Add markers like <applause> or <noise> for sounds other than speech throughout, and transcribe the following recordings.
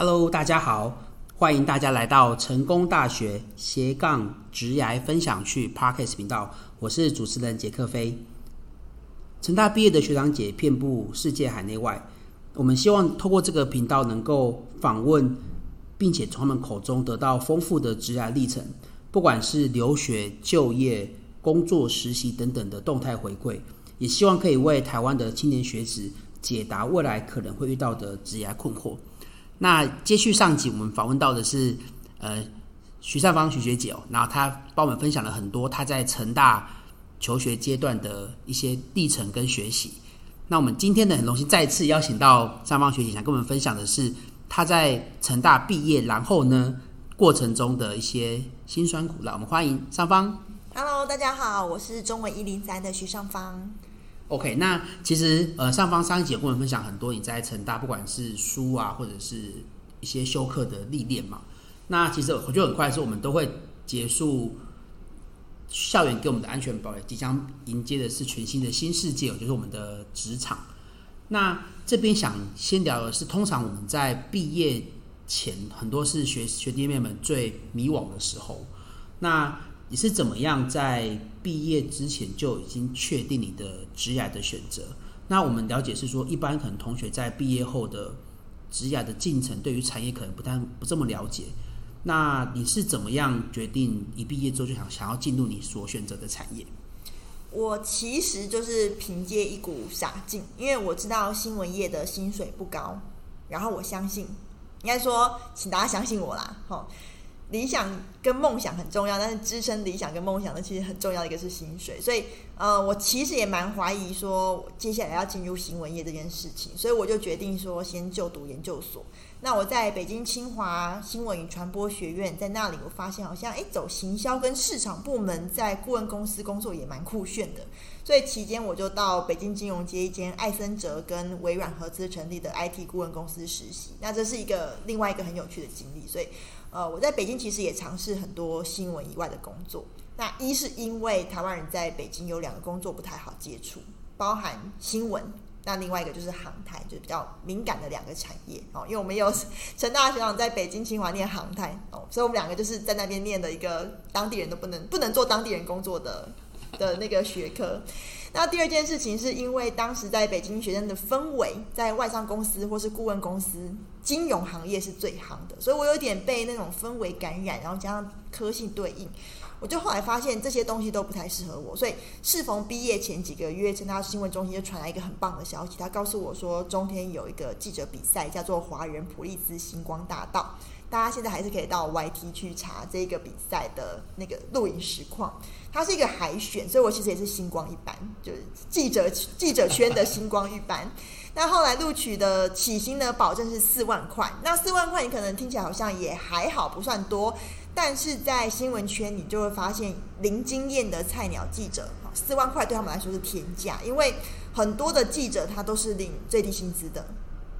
Hello，大家好，欢迎大家来到成功大学斜杠职涯分享区 Podcast 频道，我是主持人杰克飞。成大毕业的学长姐遍布世界海内外，我们希望透过这个频道能够访问，并且从他们口中得到丰富的职涯历程，不管是留学、就业、工作、实习等等的动态回馈，也希望可以为台湾的青年学子解答未来可能会遇到的职涯困惑。那接续上集，我们访问到的是呃徐善芳徐学姐哦，然后她帮我们分享了很多她在成大求学阶段的一些历程跟学习。那我们今天呢，很荣幸再次邀请到善芳学姐，想跟我们分享的是她在成大毕业，然后呢过程中的一些辛酸苦辣。我们欢迎善芳。Hello，大家好，我是中文一零三的徐尚芳。OK，那其实呃，上方上一集跟我们分享很多你在成大不管是书啊，或者是一些修课的历练嘛。那其实我觉得很快是，我们都会结束校园给我们的安全堡垒，即将迎接的是全新的新世界，就是我们的职场。那这边想先聊的是，通常我们在毕业前，很多是学学弟妹们最迷惘的时候。那你是怎么样在毕业之前就已经确定你的职业的选择？那我们了解是说，一般可能同学在毕业后的职业的进程，对于产业可能不太不这么了解。那你是怎么样决定一毕业之后就想想要进入你所选择的产业？我其实就是凭借一股傻劲，因为我知道新闻业的薪水不高，然后我相信，应该说，请大家相信我啦，齁。理想跟梦想很重要，但是支撑理想跟梦想的其实很重要的一个是薪水，所以呃，我其实也蛮怀疑说接下来要进入新闻业这件事情，所以我就决定说先就读研究所。那我在北京清华新闻与传播学院，在那里我发现好像诶，走行销跟市场部门在顾问公司工作也蛮酷炫的，所以期间我就到北京金融街一间艾森哲跟微软合资成立的 IT 顾问公司实习，那这是一个另外一个很有趣的经历，所以。呃，我在北京其实也尝试很多新闻以外的工作。那一是因为台湾人在北京有两个工作不太好接触，包含新闻，那另外一个就是航太，就是比较敏感的两个产业哦。因为我们有 <laughs> 成大学长在北京清华念航太哦，所以我们两个就是在那边念的一个当地人都不能不能做当地人工作的的那个学科。那第二件事情是因为当时在北京学生的氛围，在外商公司或是顾问公司、金融行业是最行的，所以我有点被那种氛围感染，然后加上科系对应，我就后来发现这些东西都不太适合我。所以适逢毕业前几个月，成大新闻中心就传来一个很棒的消息，他告诉我说，中天有一个记者比赛，叫做华人普利兹星光大道。大家现在还是可以到 YT 去查这个比赛的那个录影实况。它是一个海选，所以我其实也是星光一班，就是记者记者圈的星光一班。<laughs> 那后来录取的起薪呢，保证是四万块。那四万块你可能听起来好像也还好，不算多，但是在新闻圈你就会发现，零经验的菜鸟记者，四万块对他们来说是天价，因为很多的记者他都是领最低薪资的，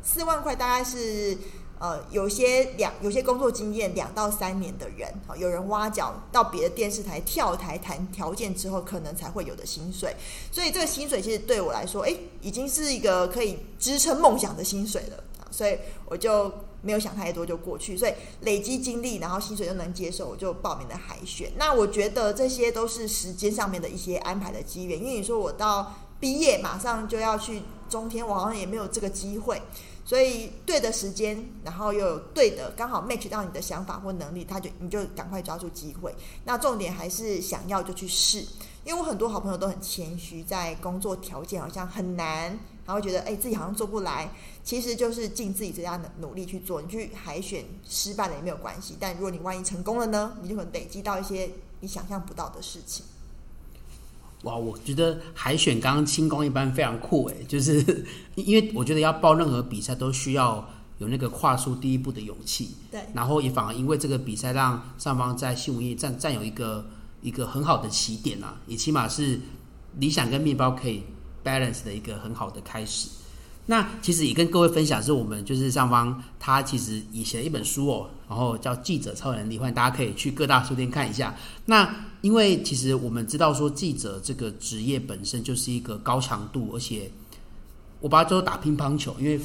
四万块大概是。呃，有些两有些工作经验两到三年的人，有人挖角到别的电视台跳台谈条件之后，可能才会有的薪水。所以这个薪水其实对我来说，诶，已经是一个可以支撑梦想的薪水了。所以我就没有想太多就过去。所以累积经历，然后薪水就能接受，我就报名了海选。那我觉得这些都是时间上面的一些安排的机缘。因为你说我到毕业马上就要去中天，我好像也没有这个机会。所以对的时间，然后又有对的，刚好 match 到你的想法或能力，他就你就赶快抓住机会。那重点还是想要就去试，因为我很多好朋友都很谦虚，在工作条件好像很难，然后觉得哎自己好像做不来，其实就是尽自己最大的努力去做。你去海选失败了也没有关系，但如果你万一成功了呢，你就会累积到一些你想象不到的事情。哇，我觉得海选刚刚星光一般非常酷诶，就是因为我觉得要报任何比赛都需要有那个跨出第一步的勇气。对，然后也反而因为这个比赛让上方在新闻业占占有一个一个很好的起点啊，也起码是理想跟面包可以 balance 的一个很好的开始。那其实也跟各位分享，是我们就是上方，他其实也写了一本书哦，然后叫《记者超能力》，欢迎大家可以去各大书店看一下。那因为其实我们知道说，记者这个职业本身就是一个高强度，而且我把它叫做打乒乓球，因为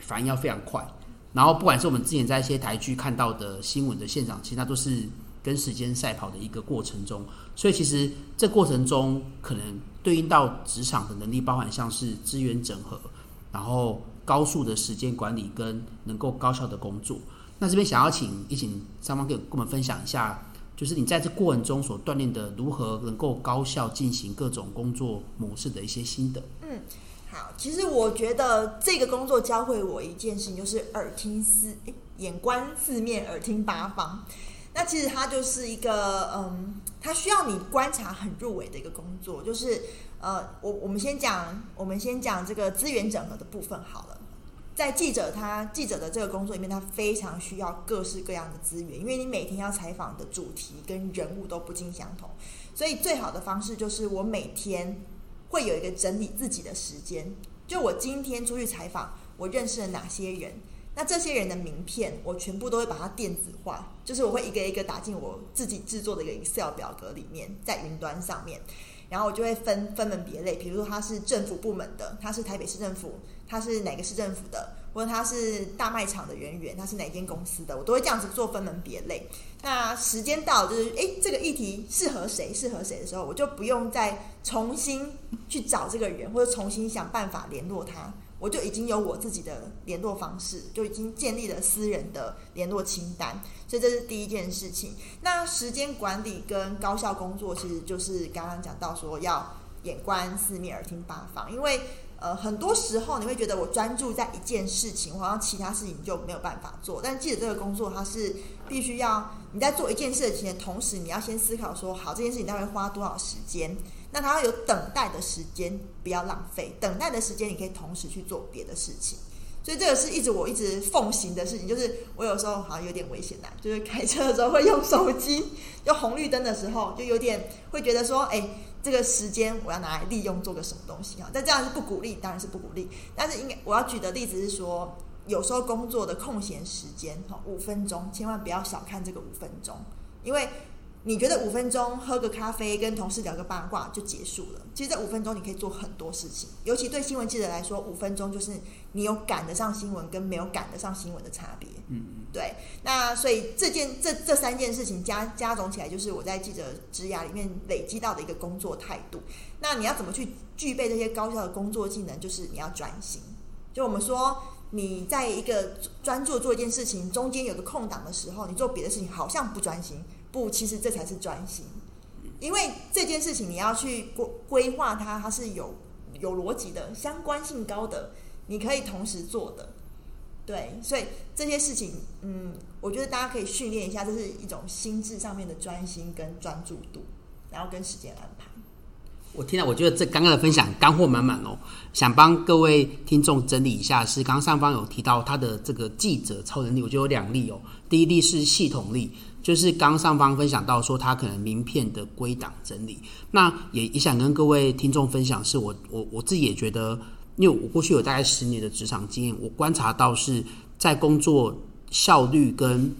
反应要非常快。然后不管是我们之前在一些台剧看到的新闻的现场，其实那都是跟时间赛跑的一个过程中。所以其实这过程中可能对应到职场的能力，包含像是资源整合，然后高速的时间管理跟能够高效的工作。那这边想要请一请三方给跟我们分享一下，就是你在这过程中所锻炼的如何能够高效进行各种工作模式的一些心得。嗯，好，其实我觉得这个工作教会我一件事情，就是耳听四，眼观四面，耳听八方。那其实它就是一个，嗯，它需要你观察很入微的一个工作，就是呃，我我们先讲，我们先讲这个资源整合的部分好了。在记者他记者的这个工作里面，他非常需要各式各样的资源，因为你每天要采访的主题跟人物都不尽相同，所以最好的方式就是我每天会有一个整理自己的时间。就我今天出去采访，我认识了哪些人，那这些人的名片我全部都会把它电子化，就是我会一个一个打进我自己制作的一个 Excel 表格里面，在云端上面。然后我就会分分门别类，比如说他是政府部门的，他是台北市政府，他是哪个市政府的，或者他是大卖场的人员，他是哪间公司的，我都会这样子做分门别类。那时间到，就是诶，这个议题适合谁，适合谁的时候，我就不用再重新去找这个人，或者重新想办法联络他。我就已经有我自己的联络方式，就已经建立了私人的联络清单，所以这是第一件事情。那时间管理跟高效工作，其实就是刚刚讲到说要眼观四面，耳听八方，因为呃很多时候你会觉得我专注在一件事情，好像其他事情就没有办法做。但记得这个工作，它是必须要你在做一件事情的同时，你要先思考说，好，这件事情大概花多少时间。那它要有等待的时间，不要浪费。等待的时间，你可以同时去做别的事情。所以这个是一直我一直奉行的事情，就是我有时候好像有点危险啦，就是开车的时候会用手机，就红绿灯的时候就有点会觉得说，哎，这个时间我要拿来利用做个什么东西啊？但这样是不鼓励，当然是不鼓励。但是应该我要举的例子是说，有时候工作的空闲时间，哈，五分钟，千万不要小看这个五分钟，因为。你觉得五分钟喝个咖啡，跟同事聊个八卦就结束了？其实这五分钟你可以做很多事情，尤其对新闻记者来说，五分钟就是你有赶得上新闻跟没有赶得上新闻的差别。嗯，对。那所以这件这这三件事情加加总起来，就是我在记者职涯里面累积到的一个工作态度。那你要怎么去具备这些高效的工作技能？就是你要专心。就我们说，你在一个专注做一件事情，中间有个空档的时候，你做别的事情好像不专心。不，其实这才是专心，因为这件事情你要去规规划它，它是有有逻辑的，相关性高的，你可以同时做的。对，所以这些事情，嗯，我觉得大家可以训练一下，这是一种心智上面的专心跟专注度，然后跟时间安排。我听了，我觉得这刚刚的分享干货满满哦，想帮各位听众整理一下，是刚刚上方有提到他的这个记者超能力，我觉得有两例哦，第一例是系统力。就是刚上方分享到说，他可能名片的归档整理，那也也想跟各位听众分享，是我我我自己也觉得，因为我过去有大概十年的职场经验，我观察到是在工作效率跟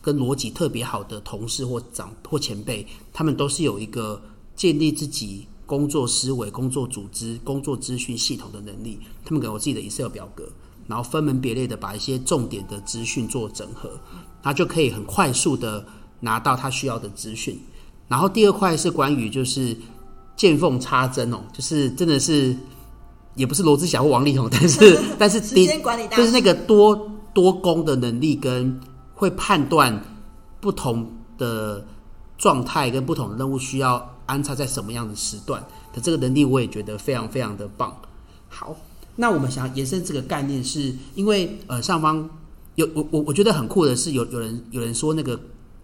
跟逻辑特别好的同事或长或前辈，他们都是有一个建立自己工作思维、工作组织、工作资讯系统的能力，他们给我自己的 Excel 表格，然后分门别类的把一些重点的资讯做整合。他就可以很快速的拿到他需要的资讯，然后第二块是关于就是见缝插针哦，就是真的是也不是罗志祥或王力宏，<laughs> 但是 <laughs> 但是时间管理大师，就是那个多多功的能力跟会判断不同的状态跟不同的任务需要安插在什么样的时段的这个能力，我也觉得非常非常的棒。好，那我们想要延伸这个概念是，是因为呃上方。有我我我觉得很酷的是有有人有人说那个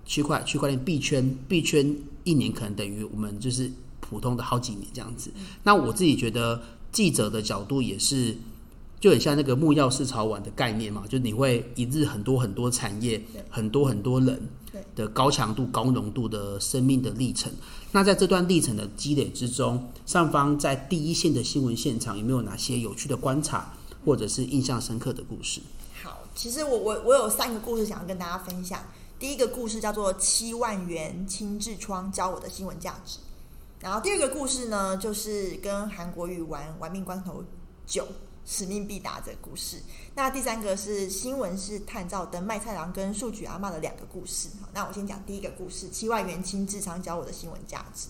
区块区块链币圈币圈一年可能等于我们就是普通的好几年这样子。那我自己觉得记者的角度也是就很像那个木钥匙槽碗的概念嘛，就你会一日很多很多产业很多很多人的高强度高浓度的生命的历程。那在这段历程的积累之中，上方在第一线的新闻现场有没有哪些有趣的观察或者是印象深刻的故事？好其实我我我有三个故事想要跟大家分享。第一个故事叫做七万元轻痔疮教我的新闻价值。然后第二个故事呢，就是跟韩国瑜玩玩命关头九使命必达的故事。那第三个是新闻是探照灯卖菜郎跟数据阿嬷的两个故事。那我先讲第一个故事：七万元亲自常教我的新闻价值。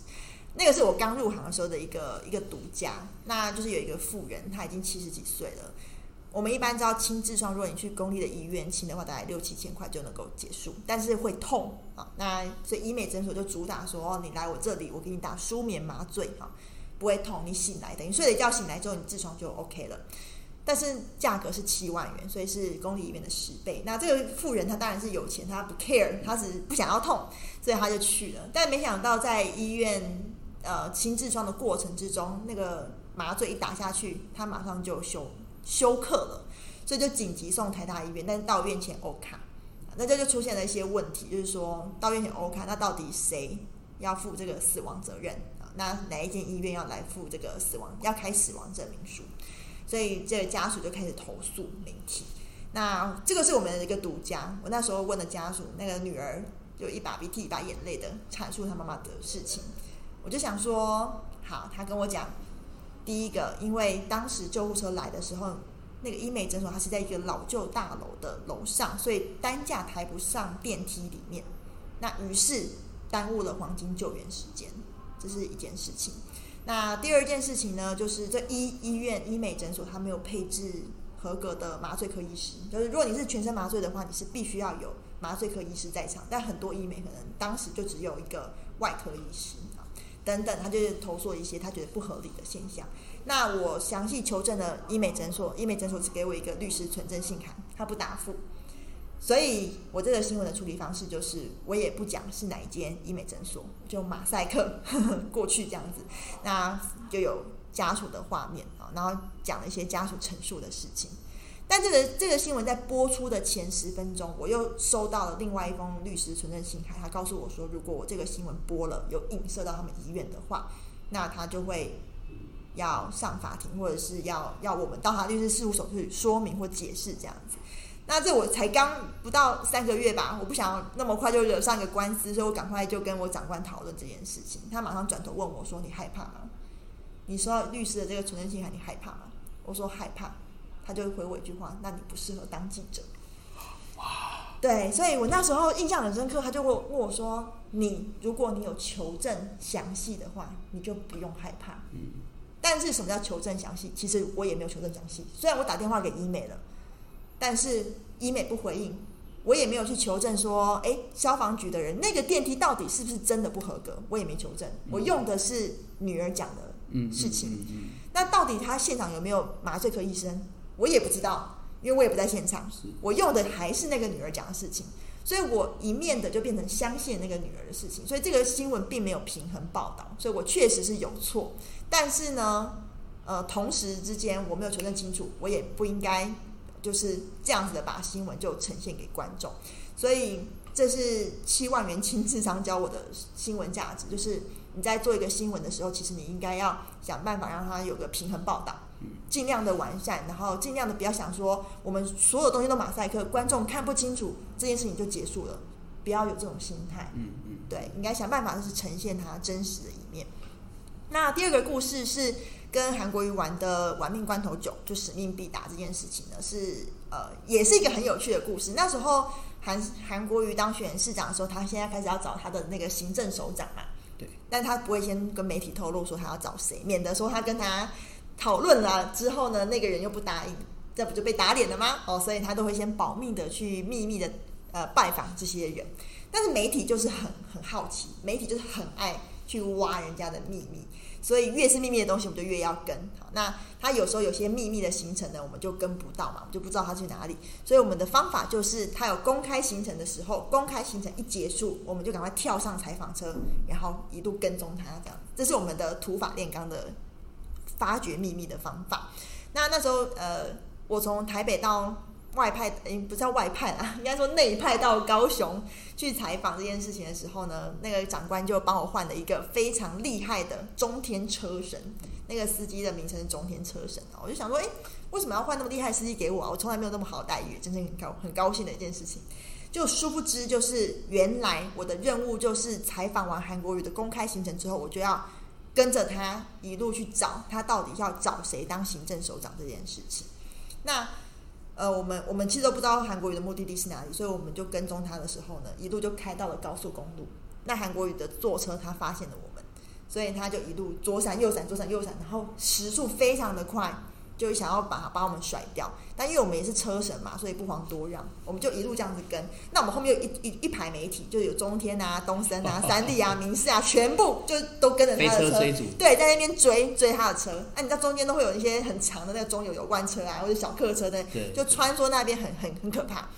那个是我刚入行的时候的一个一个独家，那就是有一个妇人，他已经七十几岁了。我们一般知道清痔疮，如果你去公立的医院清的话，大概六七千块就能够结束，但是会痛啊。那所以医美诊所就主打说，哦，你来我这里，我给你打舒眠麻醉哈，不会痛，你醒来等于睡了一觉醒来之后，你痔疮就 OK 了。但是价格是七万元，所以是公立医院的十倍。那这个富人她当然是有钱，她不 care，她只是不想要痛，所以她就去了。但没想到在医院呃清痔疮的过程之中，那个麻醉一打下去，她马上就休休克了，所以就紧急送台大医院。但是到院前欧卡，那这就出现了一些问题，就是说到院前欧卡，那到底谁要负这个死亡责任啊？那哪一间医院要来负这个死亡，要开死亡证明书？所以这个家属就开始投诉媒体。那这个是我们的一个独家。我那时候问了家属，那个女儿就一把鼻涕一把眼泪的阐述她妈妈的事情。我就想说，好，她跟我讲，第一个，因为当时救护车来的时候，那个医美诊所它是在一个老旧大楼的楼上，所以担架抬不上电梯里面。那于是耽误了黄金救援时间，这是一件事情。那第二件事情呢，就是这医医院医美诊所它没有配置合格的麻醉科医师，就是如果你是全身麻醉的话，你是必须要有麻醉科医师在场，但很多医美可能当时就只有一个外科医师，等等，他就是投诉一些他觉得不合理的现象。那我详细求证了医美诊所，医美诊所只给我一个律师存证信函，他不答复。所以我这个新闻的处理方式就是，我也不讲是哪一间医美诊所，就马赛克 <laughs> 过去这样子，那就有家属的画面啊，然后讲了一些家属陈述的事情。但这个这个新闻在播出的前十分钟，我又收到了另外一封律师存证信函，他告诉我说，如果我这个新闻播了，有影射到他们医院的话，那他就会要上法庭，或者是要要我们到他律师事务所去说明或解释这样子。那这我才刚不到三个月吧，我不想要那么快就惹上一个官司，所以我赶快就跟我长官讨论这件事情。他马上转头问我说：“你害怕吗？你收到律师的这个存证信函，你害怕吗？”我说：“害怕。”他就会回我一句话：“那你不适合当记者。”哇！对，所以我那时候印象很深刻。他就会问我说：“你如果你有求证详细的话，你就不用害怕。”嗯。但是什么叫求证详细？其实我也没有求证详细，虽然我打电话给医美了。但是医美不回应，我也没有去求证说，诶，消防局的人那个电梯到底是不是真的不合格？我也没求证。我用的是女儿讲的事情。嗯嗯嗯嗯、那到底他现场有没有麻醉科医生？我也不知道，因为我也不在现场。我用的还是那个女儿讲的事情，所以我一面的就变成相信那个女儿的事情。所以这个新闻并没有平衡报道，所以我确实是有错。但是呢，呃，同时之间我没有求证清楚，我也不应该。就是这样子的，把新闻就呈现给观众，所以这是七万元亲自上教我的新闻价值。就是你在做一个新闻的时候，其实你应该要想办法让它有个平衡报道，尽量的完善，然后尽量的不要想说我们所有东西都马赛克，观众看不清楚这件事情就结束了，不要有这种心态。嗯嗯，对，应该想办法就是呈现它真实的一面。那第二个故事是。跟韩国瑜玩的玩命关头九，就使命必达这件事情呢，是呃，也是一个很有趣的故事。那时候韩韩国瑜当选市长的时候，他现在开始要找他的那个行政首长嘛，对，但他不会先跟媒体透露说他要找谁，免得说他跟他讨论了之后呢，那个人又不答应，这不就被打脸了吗？哦，所以他都会先保密的去秘密的呃拜访这些人。但是媒体就是很很好奇，媒体就是很爱去挖人家的秘密。所以越是秘密的东西，我们就越要跟。好，那他有时候有些秘密的行程呢，我们就跟不到嘛，我们就不知道他去哪里。所以我们的方法就是，他有公开行程的时候，公开行程一结束，我们就赶快跳上采访车，然后一路跟踪他，这样。这是我们的土法炼钢的发掘秘密的方法。那那时候，呃，我从台北到。外派，诶，不叫外派啦，<laughs> 应该说内派到高雄去采访这件事情的时候呢，那个长官就帮我换了一个非常厉害的中天车神，那个司机的名称是中天车神啊，我就想说，诶，为什么要换那么厉害司机给我啊？我从来没有那么好的待遇，真的很高很高兴的一件事情。就殊不知，就是原来我的任务就是采访完韩国瑜的公开行程之后，我就要。跟着他一路去找他到底要找谁当行政首长这件事情。那呃，我们我们其实都不知道韩国瑜的目的地是哪里，所以我们就跟踪他的时候呢，一路就开到了高速公路。那韩国瑜的坐车他发现了我们，所以他就一路左闪右闪左闪右闪，然后时速非常的快。就想要把把我们甩掉，但因为我们也是车神嘛，所以不遑多让，我们就一路这样子跟。那我们后面有一一一排媒体，就有中天啊、东森啊、<laughs> 三立啊、明视啊，全部就都跟着他的车，车 <laughs> 对，在那边追追他的车。那、啊、你知道中间都会有一些很长的那个中油油罐车啊，或者小客车的，就穿梭那边很很很可怕。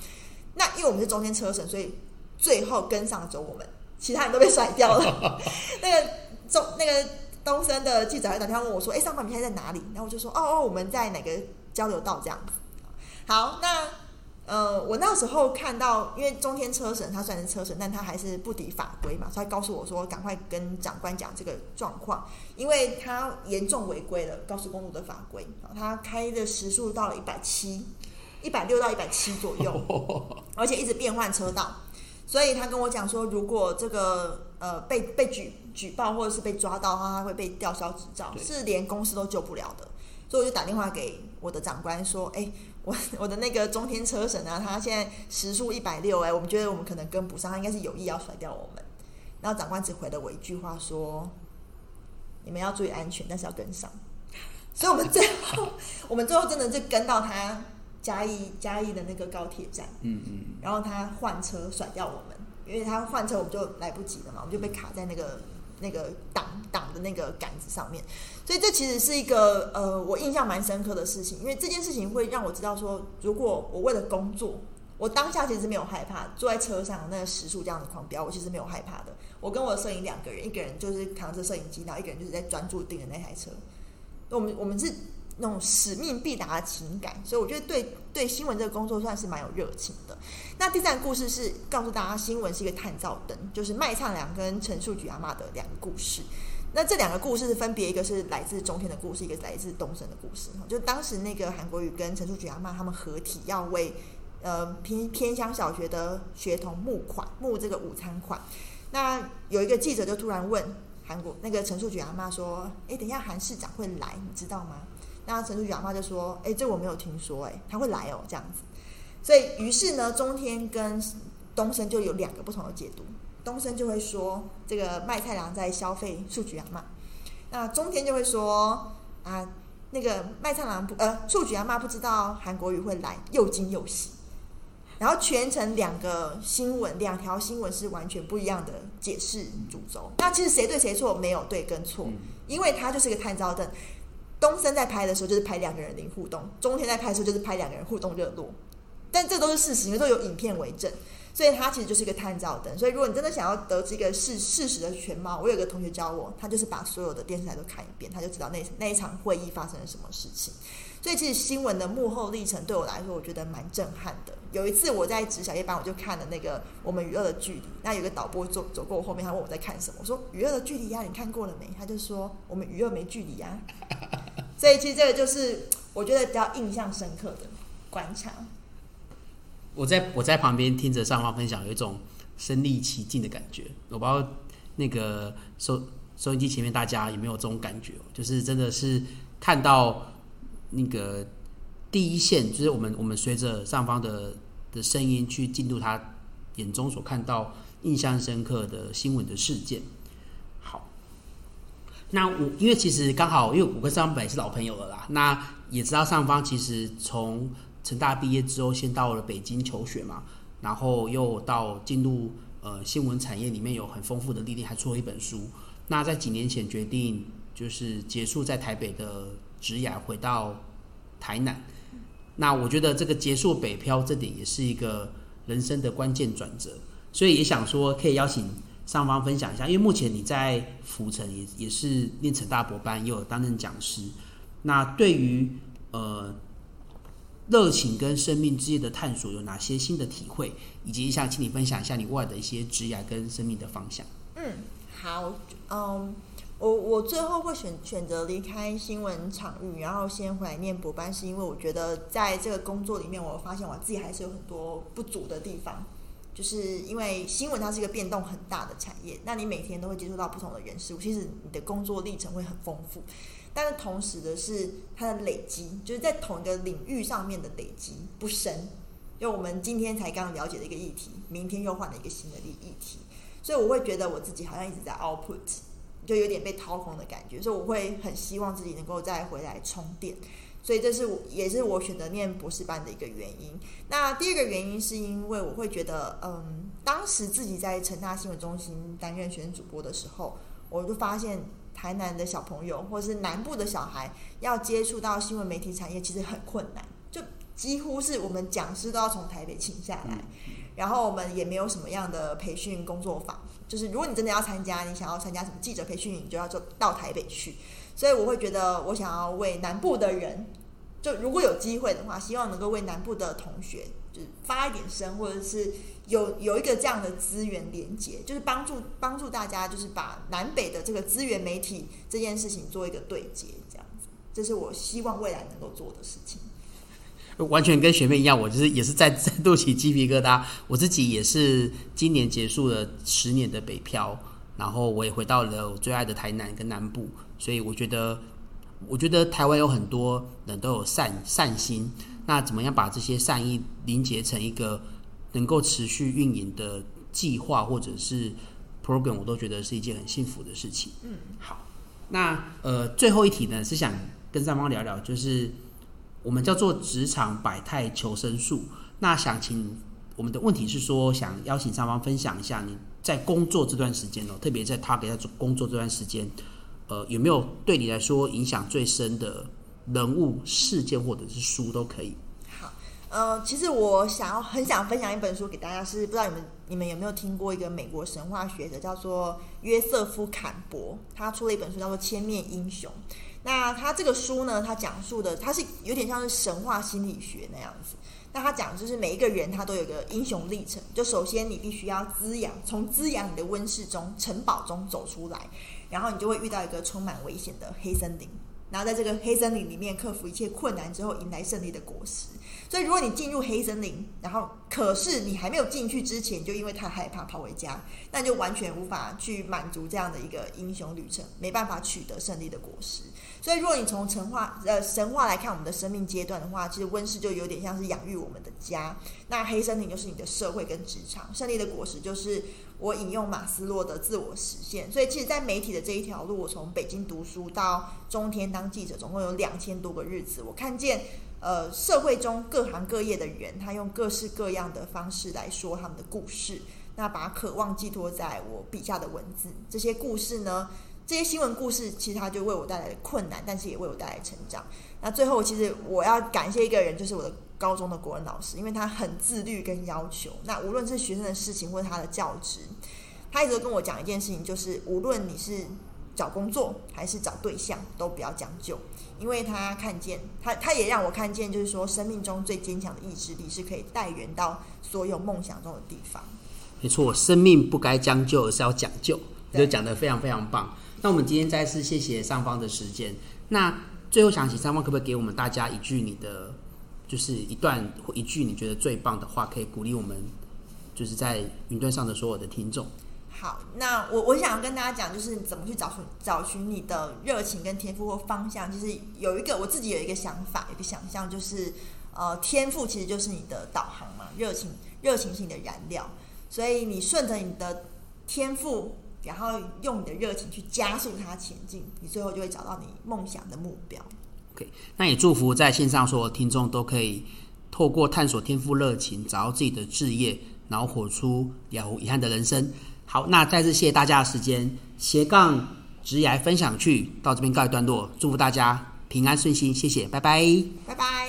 那因为我们是中间车神，所以最后跟上了走我们，其他人都被甩掉了。<laughs> 那个中那个。东森的记者还打电话问我说：“哎，上班你现在在哪里？”然后我就说：“哦哦，我们在哪个交流道这样子。”好，那呃，我那时候看到，因为中天车神他虽然是车神，但他还是不敌法规嘛，所以他告诉我说：“赶快跟长官讲这个状况，因为他严重违规了高速公路的法规，他开的时速到了一百七、一百六到一百七左右，<laughs> 而且一直变换车道。”所以他跟我讲说，如果这个呃被被举举报或者是被抓到的话，他会被吊销执照，是连公司都救不了的。所以我就打电话给我的长官说：“哎，我我的那个中天车神啊，他现在时速一百六，哎，我们觉得我们可能跟不上，他应该是有意要甩掉我们。”然后长官只回了我一句话说：“你们要注意安全，但是要跟上。”所以我们最后 <laughs> 我们最后真的就跟到他。嘉义嘉义的那个高铁站，嗯嗯，然后他换车甩掉我们，因为他换车我们就来不及了嘛，我们就被卡在那个那个挡挡的那个杆子上面，所以这其实是一个呃我印象蛮深刻的事情，因为这件事情会让我知道说，如果我为了工作，我当下其实没有害怕，坐在车上那个时速这样的狂飙，我其实没有害怕的。我跟我的摄影两个人，一个人就是扛着摄影机，然后一个人就是在专注盯着那台车，我们我们是。那种使命必达的情感，所以我觉得对对新闻这个工作算是蛮有热情的。那第三故事是告诉大家，新闻是一个探照灯，就是麦灿良跟陈树菊阿嬷的两个故事。那这两个故事是分别一个是来自中天的故事，一个是来自东森的故事。就当时那个韩国瑜跟陈树菊阿嬷他们合体要为呃偏偏乡小学的学童募款，募这个午餐款。那有一个记者就突然问韩国那个陈树菊阿嬷说：“诶，等一下韩市长会来，你知道吗？”那陈淑菊讲话就说：“哎、欸，这我没有听说、欸，哎，他会来哦，这样子。所以，于是呢，中天跟东升就有两个不同的解读。东升就会说，这个卖菜郎在消费树菊阿妈。那中天就会说，啊，那个卖菜郎不，呃，树菊阿妈不知道韩国瑜会来，又惊又喜。然后全程两个新闻，两条新闻是完全不一样的解释主轴。那其实谁对谁错？没有对跟错，因为它就是一个探照灯。”东森在拍的时候就是拍两个人零互动，中天在拍的时候就是拍两个人互动热络，但这都是事实，因为都有影片为证，所以它其实就是一个探照灯。所以如果你真的想要得知一个事事实的全貌，我有个同学教我，他就是把所有的电视台都看一遍，他就知道那那一场会议发生了什么事情。所以其实新闻的幕后历程对我来说，我觉得蛮震撼的。有一次我在值小夜班，我就看了那个《我们娱乐的距离》，那有个导播走走过我后面，他问我在看什么，我说《娱乐的距离》呀，你看过了没？他就说《我们娱乐没距离》呀。<laughs> 所以其实这个就是我觉得比较印象深刻的观察。我在我在旁边听着上方分享，有一种身历其境的感觉。我不知道那个收收音机前面大家有没有这种感觉，就是真的是看到。那个第一线就是我们，我们随着上方的的声音去进入他眼中所看到印象深刻的新闻的事件。好，那我因为其实刚好，因为我跟上方本是老朋友了啦，那也知道上方其实从成大毕业之后，先到了北京求学嘛，然后又到进入呃新闻产业里面有很丰富的历练，还出了一本书。那在几年前决定就是结束在台北的。职涯回到台南，那我觉得这个结束北漂这点也是一个人生的关键转折，所以也想说可以邀请上方分享一下，因为目前你在浮城也也是念成大博班，也有担任讲师。那对于呃热情跟生命之夜的探索有哪些新的体会，以及想请你分享一下你未来的一些职涯跟生命的方向。嗯，好，嗯。我我最后会选选择离开新闻场域，然后先回来念博班，是因为我觉得在这个工作里面，我发现我自己还是有很多不足的地方，就是因为新闻它是一个变动很大的产业，那你每天都会接触到不同的人事物，其实你的工作历程会很丰富。但是同时的是，它的累积就是在同一个领域上面的累积不深。因为我们今天才刚了解的一个议题，明天又换了一个新的议议题，所以我会觉得我自己好像一直在 output，就有点被掏空的感觉，所以我会很希望自己能够再回来充电。所以这是我也是我选择念博士班的一个原因。那第二个原因是因为我会觉得，嗯，当时自己在成大新闻中心担任学生主播的时候，我就发现台南的小朋友或是南部的小孩要接触到新闻媒体产业其实很困难，就几乎是我们讲师都要从台北请下来，然后我们也没有什么样的培训工作坊，就是如果你真的要参加，你想要参加什么记者培训，你就要就到台北去。所以我会觉得，我想要为南部的人，就如果有机会的话，希望能够为南部的同学，就是发一点声，或者是有有一个这样的资源连接，就是帮助帮助大家，就是把南北的这个资源媒体这件事情做一个对接，这样子，这是我希望未来能够做的事情。完全跟学妹一样，我就是也是在 <laughs> 在肚起鸡皮疙瘩。我自己也是今年结束了十年的北漂，然后我也回到了我最爱的台南跟南部。所以我觉得，我觉得台湾有很多人都有善善心，那怎么样把这些善意凝结成一个能够持续运营的计划或者是 program，我都觉得是一件很幸福的事情。嗯，好，那呃最后一题呢是想跟上方聊聊，就是我们叫做职场百态求生术。那想请我们的问题是说，想邀请上方分享一下你在工作这段时间哦，特别在 Target 在工作这段时间。呃，有没有对你来说影响最深的人物、事件或者是书都可以？好，呃，其实我想要很想分享一本书给大家，是不知道你们你们有没有听过一个美国神话学者叫做约瑟夫·坎伯，他出了一本书叫做《千面英雄》。那他这个书呢，他讲述的他是有点像是神话心理学那样子。那他讲就是每一个人他都有个英雄历程，就首先你必须要滋养，从滋养你的温室中、城堡中走出来。然后你就会遇到一个充满危险的黑森林，然后在这个黑森林里面克服一切困难之后，迎来胜利的果实。所以，如果你进入黑森林，然后可是你还没有进去之前，就因为太害怕跑回家，那你就完全无法去满足这样的一个英雄旅程，没办法取得胜利的果实。所以，如果你从神话呃神话来看我们的生命阶段的话，其实温室就有点像是养育我们的家，那黑森林就是你的社会跟职场，胜利的果实就是我引用马斯洛的自我实现。所以，其实，在媒体的这一条路，我从北京读书到中天当记者，总共有两千多个日子，我看见。呃，社会中各行各业的人，他用各式各样的方式来说他们的故事，那把渴望寄托在我笔下的文字。这些故事呢，这些新闻故事，其实它就为我带来困难，但是也为我带来成长。那最后，其实我要感谢一个人，就是我的高中的国文老师，因为他很自律跟要求。那无论是学生的事情或者他的教职，他一直跟我讲一件事情，就是无论你是找工作还是找对象，都不要将就。因为他看见他，他也让我看见，就是说，生命中最坚强的意志力是可以带援到所有梦想中的地方。没错，生命不该将就，而是要讲究。就讲得非常非常棒。那我们今天再次谢谢上方的时间。那最后想请上方可不可以给我们大家一句你的，就是一段或一句你觉得最棒的话，可以鼓励我们，就是在云端上的所有的听众。好，那我我想要跟大家讲，就是怎么去找寻找寻你的热情跟天赋或方向。就是有一个我自己有一个想法，一个想象，就是呃，天赋其实就是你的导航嘛，热情热情是你的燃料，所以你顺着你的天赋，然后用你的热情去加速它前进，你最后就会找到你梦想的目标。OK，那也祝福在线上所有听众都可以透过探索天赋热情，找到自己的志业，然后活出了无遗憾的人生。好，那再次谢谢大家的时间，斜杠职涯分享去到这边告一段落，祝福大家平安顺心，谢谢，拜拜，拜拜。